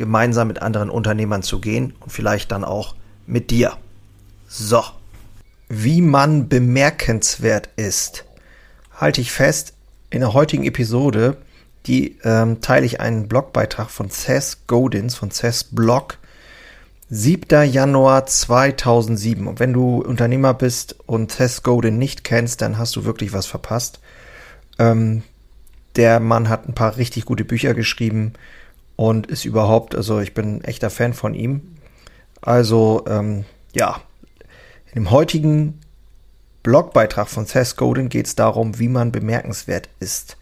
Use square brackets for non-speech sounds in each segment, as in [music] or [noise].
gemeinsam mit anderen Unternehmern zu gehen und vielleicht dann auch mit dir. So. Wie man bemerkenswert ist, halte ich fest, in der heutigen Episode, die ähm, teile ich einen Blogbeitrag von Seth Godins, von Seths Blog, 7. Januar 2007. Und wenn du Unternehmer bist und Seth Godin nicht kennst, dann hast du wirklich was verpasst. Ähm, der Mann hat ein paar richtig gute Bücher geschrieben und ist überhaupt, also ich bin ein echter Fan von ihm. Also, ähm, ja, in dem heutigen Blogbeitrag von Seth Godin geht es darum, wie man bemerkenswert ist.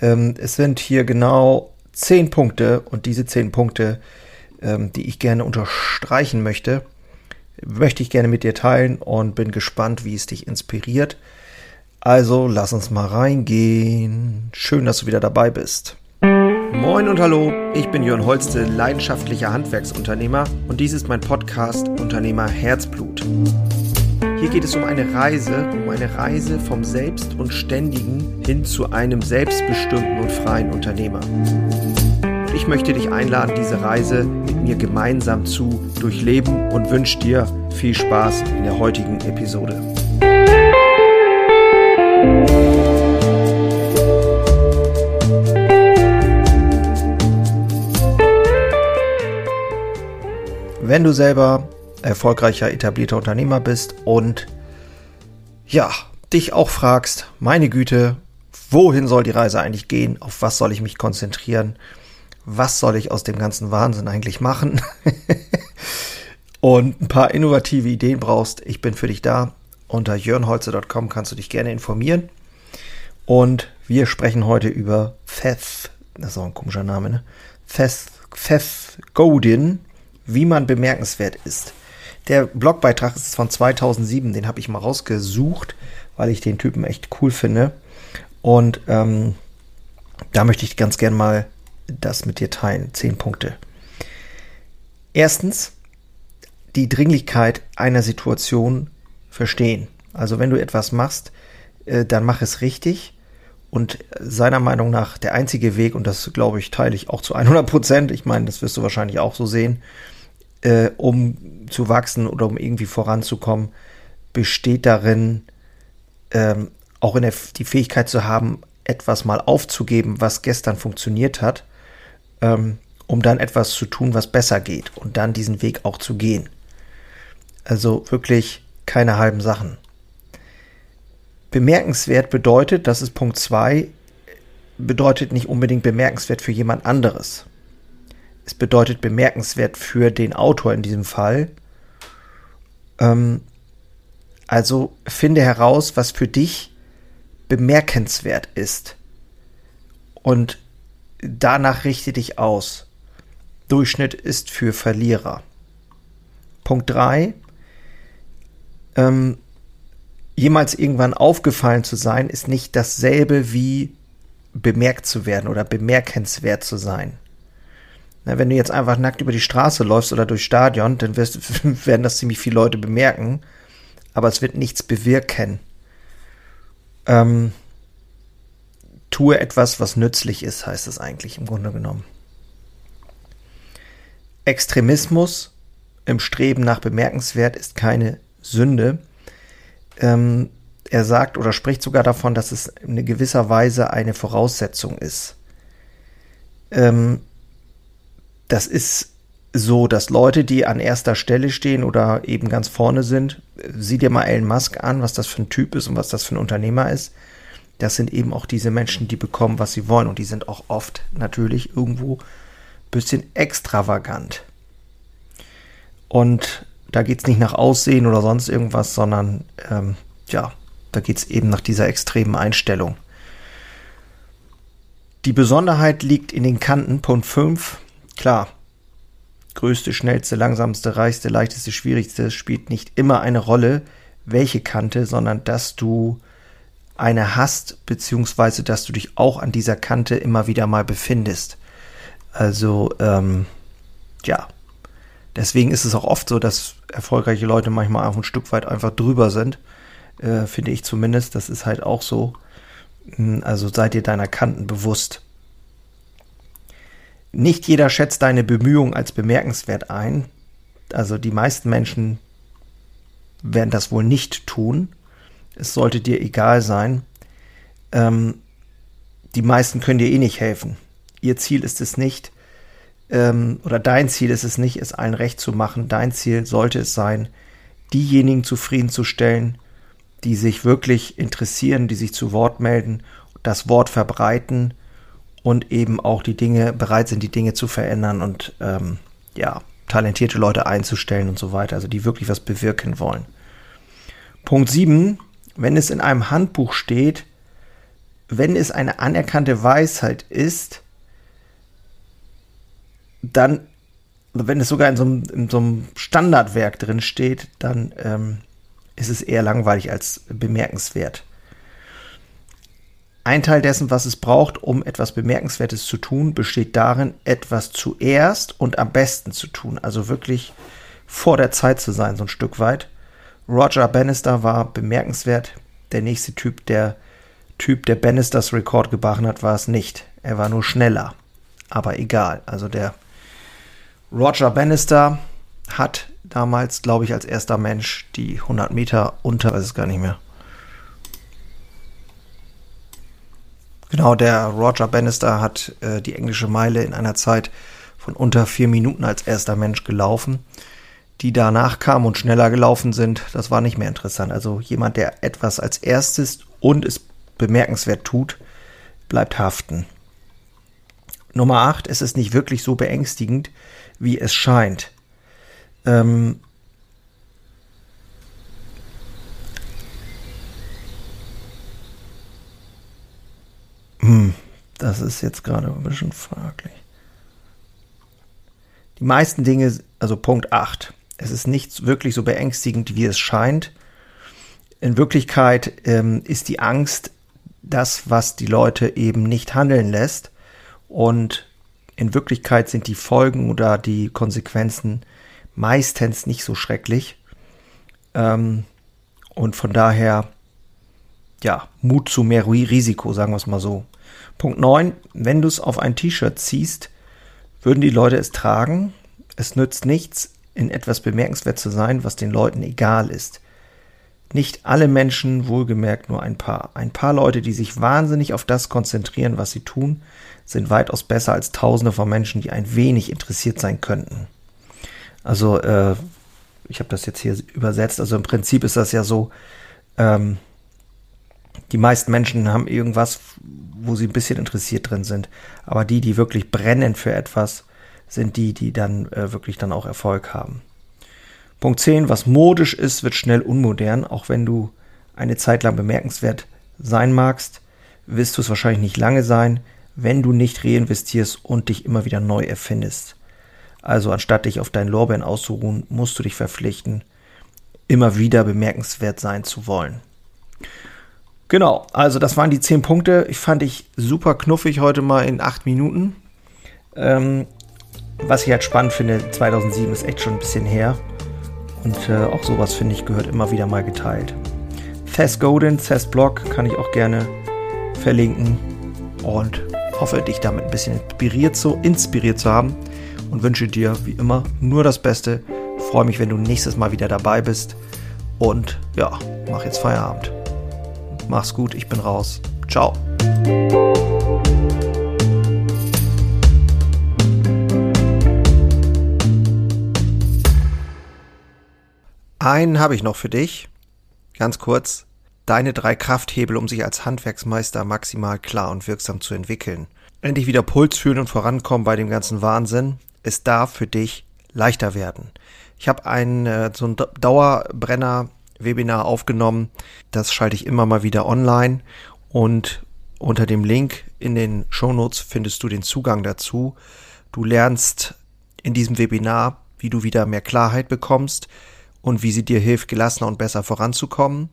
Ähm, es sind hier genau zehn Punkte und diese zehn Punkte, ähm, die ich gerne unterstreichen möchte, möchte ich gerne mit dir teilen und bin gespannt, wie es dich inspiriert. Also lass uns mal reingehen. Schön, dass du wieder dabei bist. Moin und hallo, ich bin Jörn Holste, leidenschaftlicher Handwerksunternehmer und dies ist mein Podcast Unternehmer Herzblut. Hier geht es um eine Reise, um eine Reise vom Selbst und Ständigen hin zu einem selbstbestimmten und freien Unternehmer. Und ich möchte dich einladen, diese Reise mit mir gemeinsam zu durchleben und wünsche dir viel Spaß in der heutigen Episode. Wenn du selber erfolgreicher etablierter Unternehmer bist und ja, dich auch fragst, meine Güte, wohin soll die Reise eigentlich gehen? Auf was soll ich mich konzentrieren? Was soll ich aus dem ganzen Wahnsinn eigentlich machen? [laughs] und ein paar innovative Ideen brauchst, ich bin für dich da. Unter jörnholze.com kannst du dich gerne informieren. Und wir sprechen heute über Feth, das ist auch ein komischer Name, ne? Feth, Feth Godin, wie man bemerkenswert ist. Der Blogbeitrag ist von 2007, den habe ich mal rausgesucht, weil ich den Typen echt cool finde. Und ähm, da möchte ich ganz gern mal das mit dir teilen. Zehn Punkte. Erstens, die Dringlichkeit einer Situation verstehen. Also wenn du etwas machst, äh, dann mach es richtig. Und seiner Meinung nach der einzige Weg, und das glaube ich, teile ich auch zu 100 Prozent, ich meine, das wirst du wahrscheinlich auch so sehen, äh, um zu wachsen oder um irgendwie voranzukommen, besteht darin, ähm, auch in der, die Fähigkeit zu haben, etwas mal aufzugeben, was gestern funktioniert hat, ähm, um dann etwas zu tun, was besser geht und dann diesen Weg auch zu gehen. Also wirklich keine halben Sachen. Bemerkenswert bedeutet, das ist Punkt 2, bedeutet nicht unbedingt bemerkenswert für jemand anderes. Es bedeutet bemerkenswert für den Autor in diesem Fall. Ähm, also finde heraus, was für dich bemerkenswert ist. Und danach richte dich aus. Durchschnitt ist für Verlierer. Punkt 3. Ähm, jemals irgendwann aufgefallen zu sein, ist nicht dasselbe wie bemerkt zu werden oder bemerkenswert zu sein. Na, wenn du jetzt einfach nackt über die Straße läufst oder durchs Stadion, dann wirst, [laughs] werden das ziemlich viele Leute bemerken, aber es wird nichts bewirken. Ähm, tue etwas, was nützlich ist, heißt es eigentlich im Grunde genommen. Extremismus im Streben nach bemerkenswert ist keine Sünde. Ähm, er sagt oder spricht sogar davon, dass es in gewisser Weise eine Voraussetzung ist. Ähm, das ist so, dass Leute, die an erster Stelle stehen oder eben ganz vorne sind, sieh dir mal Elon Musk an, was das für ein Typ ist und was das für ein Unternehmer ist. Das sind eben auch diese Menschen, die bekommen, was sie wollen. Und die sind auch oft natürlich irgendwo ein bisschen extravagant. Und da geht es nicht nach Aussehen oder sonst irgendwas, sondern ähm, ja, da geht es eben nach dieser extremen Einstellung. Die Besonderheit liegt in den Kanten, Punkt 5, Klar, größte, schnellste, langsamste, reichste, leichteste, schwierigste spielt nicht immer eine Rolle, welche Kante, sondern dass du eine hast, beziehungsweise dass du dich auch an dieser Kante immer wieder mal befindest. Also, ähm, ja. Deswegen ist es auch oft so, dass erfolgreiche Leute manchmal auch ein Stück weit einfach drüber sind. Äh, finde ich zumindest. Das ist halt auch so. Hm, also seid ihr deiner Kanten bewusst. Nicht jeder schätzt deine Bemühungen als bemerkenswert ein. Also die meisten Menschen werden das wohl nicht tun. Es sollte dir egal sein. Ähm, die meisten können dir eh nicht helfen. Ihr Ziel ist es nicht, ähm, oder dein Ziel ist es nicht, es allen recht zu machen. Dein Ziel sollte es sein, diejenigen zufriedenzustellen, die sich wirklich interessieren, die sich zu Wort melden, das Wort verbreiten und eben auch die Dinge bereit sind, die Dinge zu verändern und ähm, ja, talentierte Leute einzustellen und so weiter, also die wirklich was bewirken wollen. Punkt 7, wenn es in einem Handbuch steht, wenn es eine anerkannte Weisheit ist, dann, wenn es sogar in so einem, in so einem Standardwerk drin steht, dann ähm, ist es eher langweilig als bemerkenswert. Ein Teil dessen, was es braucht, um etwas Bemerkenswertes zu tun, besteht darin, etwas zuerst und am besten zu tun. Also wirklich vor der Zeit zu sein, so ein Stück weit. Roger Bannister war bemerkenswert. Der nächste Typ, der Typ, der Bannisters Rekord gebrochen hat, war es nicht. Er war nur schneller. Aber egal. Also der Roger Bannister hat damals, glaube ich, als erster Mensch die 100 Meter unter, weiß es gar nicht mehr. Genau, der Roger Bannister hat äh, die englische Meile in einer Zeit von unter vier Minuten als erster Mensch gelaufen die danach kamen und schneller gelaufen sind, das war nicht mehr interessant. Also jemand, der etwas als erstes und es bemerkenswert tut, bleibt haften. Nummer 8, es ist nicht wirklich so beängstigend, wie es scheint. Ähm das ist jetzt gerade ein bisschen fraglich. Die meisten Dinge, also Punkt 8, es ist nicht wirklich so beängstigend, wie es scheint. In Wirklichkeit ähm, ist die Angst das, was die Leute eben nicht handeln lässt. Und in Wirklichkeit sind die Folgen oder die Konsequenzen meistens nicht so schrecklich. Ähm, und von daher, ja, Mut zu mehr Risiko, sagen wir es mal so. Punkt 9, wenn du es auf ein T-Shirt ziehst, würden die Leute es tragen. Es nützt nichts, in etwas bemerkenswert zu sein, was den Leuten egal ist. Nicht alle Menschen, wohlgemerkt nur ein paar. Ein paar Leute, die sich wahnsinnig auf das konzentrieren, was sie tun, sind weitaus besser als Tausende von Menschen, die ein wenig interessiert sein könnten. Also, äh, ich habe das jetzt hier übersetzt. Also im Prinzip ist das ja so, ähm, die meisten Menschen haben irgendwas, wo sie ein bisschen interessiert drin sind. Aber die, die wirklich brennen für etwas, sind die, die dann äh, wirklich dann auch Erfolg haben. Punkt 10, was modisch ist, wird schnell unmodern. Auch wenn du eine Zeit lang bemerkenswert sein magst, wirst du es wahrscheinlich nicht lange sein, wenn du nicht reinvestierst und dich immer wieder neu erfindest. Also anstatt dich auf deinen Lorbeeren auszuruhen, musst du dich verpflichten, immer wieder bemerkenswert sein zu wollen. Genau, also das waren die zehn Punkte. Ich fand ich super knuffig heute mal in acht Minuten. Ähm, was ich halt spannend finde, 2007 ist echt schon ein bisschen her. Und äh, auch sowas, finde ich, gehört immer wieder mal geteilt. Thess Godin, Thess Blog kann ich auch gerne verlinken. Und hoffe, dich damit ein bisschen inspiriert zu, inspiriert zu haben. Und wünsche dir, wie immer, nur das Beste. Freue mich, wenn du nächstes Mal wieder dabei bist. Und ja, mach jetzt Feierabend. Mach's gut, ich bin raus. Ciao. Einen habe ich noch für dich. Ganz kurz. Deine drei Krafthebel, um sich als Handwerksmeister maximal klar und wirksam zu entwickeln. Endlich wieder Puls fühlen und vorankommen bei dem ganzen Wahnsinn. Es darf für dich leichter werden. Ich habe ein äh, so ein Dauerbrenner-Webinar aufgenommen. Das schalte ich immer mal wieder online. Und unter dem Link in den Shownotes findest du den Zugang dazu. Du lernst in diesem Webinar, wie du wieder mehr Klarheit bekommst und wie sie dir hilft, gelassener und besser voranzukommen.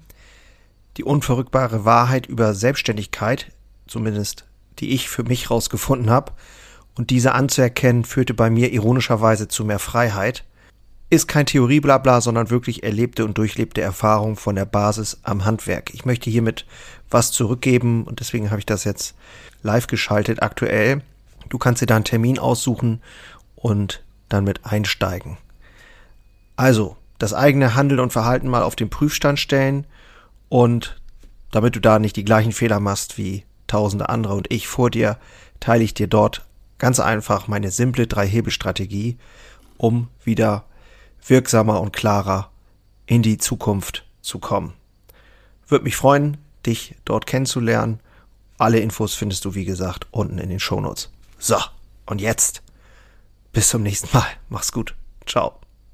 Die unverrückbare Wahrheit über Selbstständigkeit, zumindest die ich für mich rausgefunden habe, und diese anzuerkennen, führte bei mir ironischerweise zu mehr Freiheit. Ist kein Theorieblabla, sondern wirklich erlebte und durchlebte Erfahrung von der Basis am Handwerk. Ich möchte hiermit was zurückgeben und deswegen habe ich das jetzt live geschaltet aktuell. Du kannst dir da einen Termin aussuchen und dann mit einsteigen. Also, das eigene Handeln und Verhalten mal auf den Prüfstand stellen und damit du da nicht die gleichen Fehler machst wie tausende andere und ich vor dir, teile ich dir dort ganz einfach meine simple Drei-Hebel-Strategie, um wieder wirksamer und klarer in die Zukunft zu kommen. Würde mich freuen, dich dort kennenzulernen. Alle Infos findest du, wie gesagt, unten in den Shownotes. So, und jetzt bis zum nächsten Mal. Mach's gut. Ciao.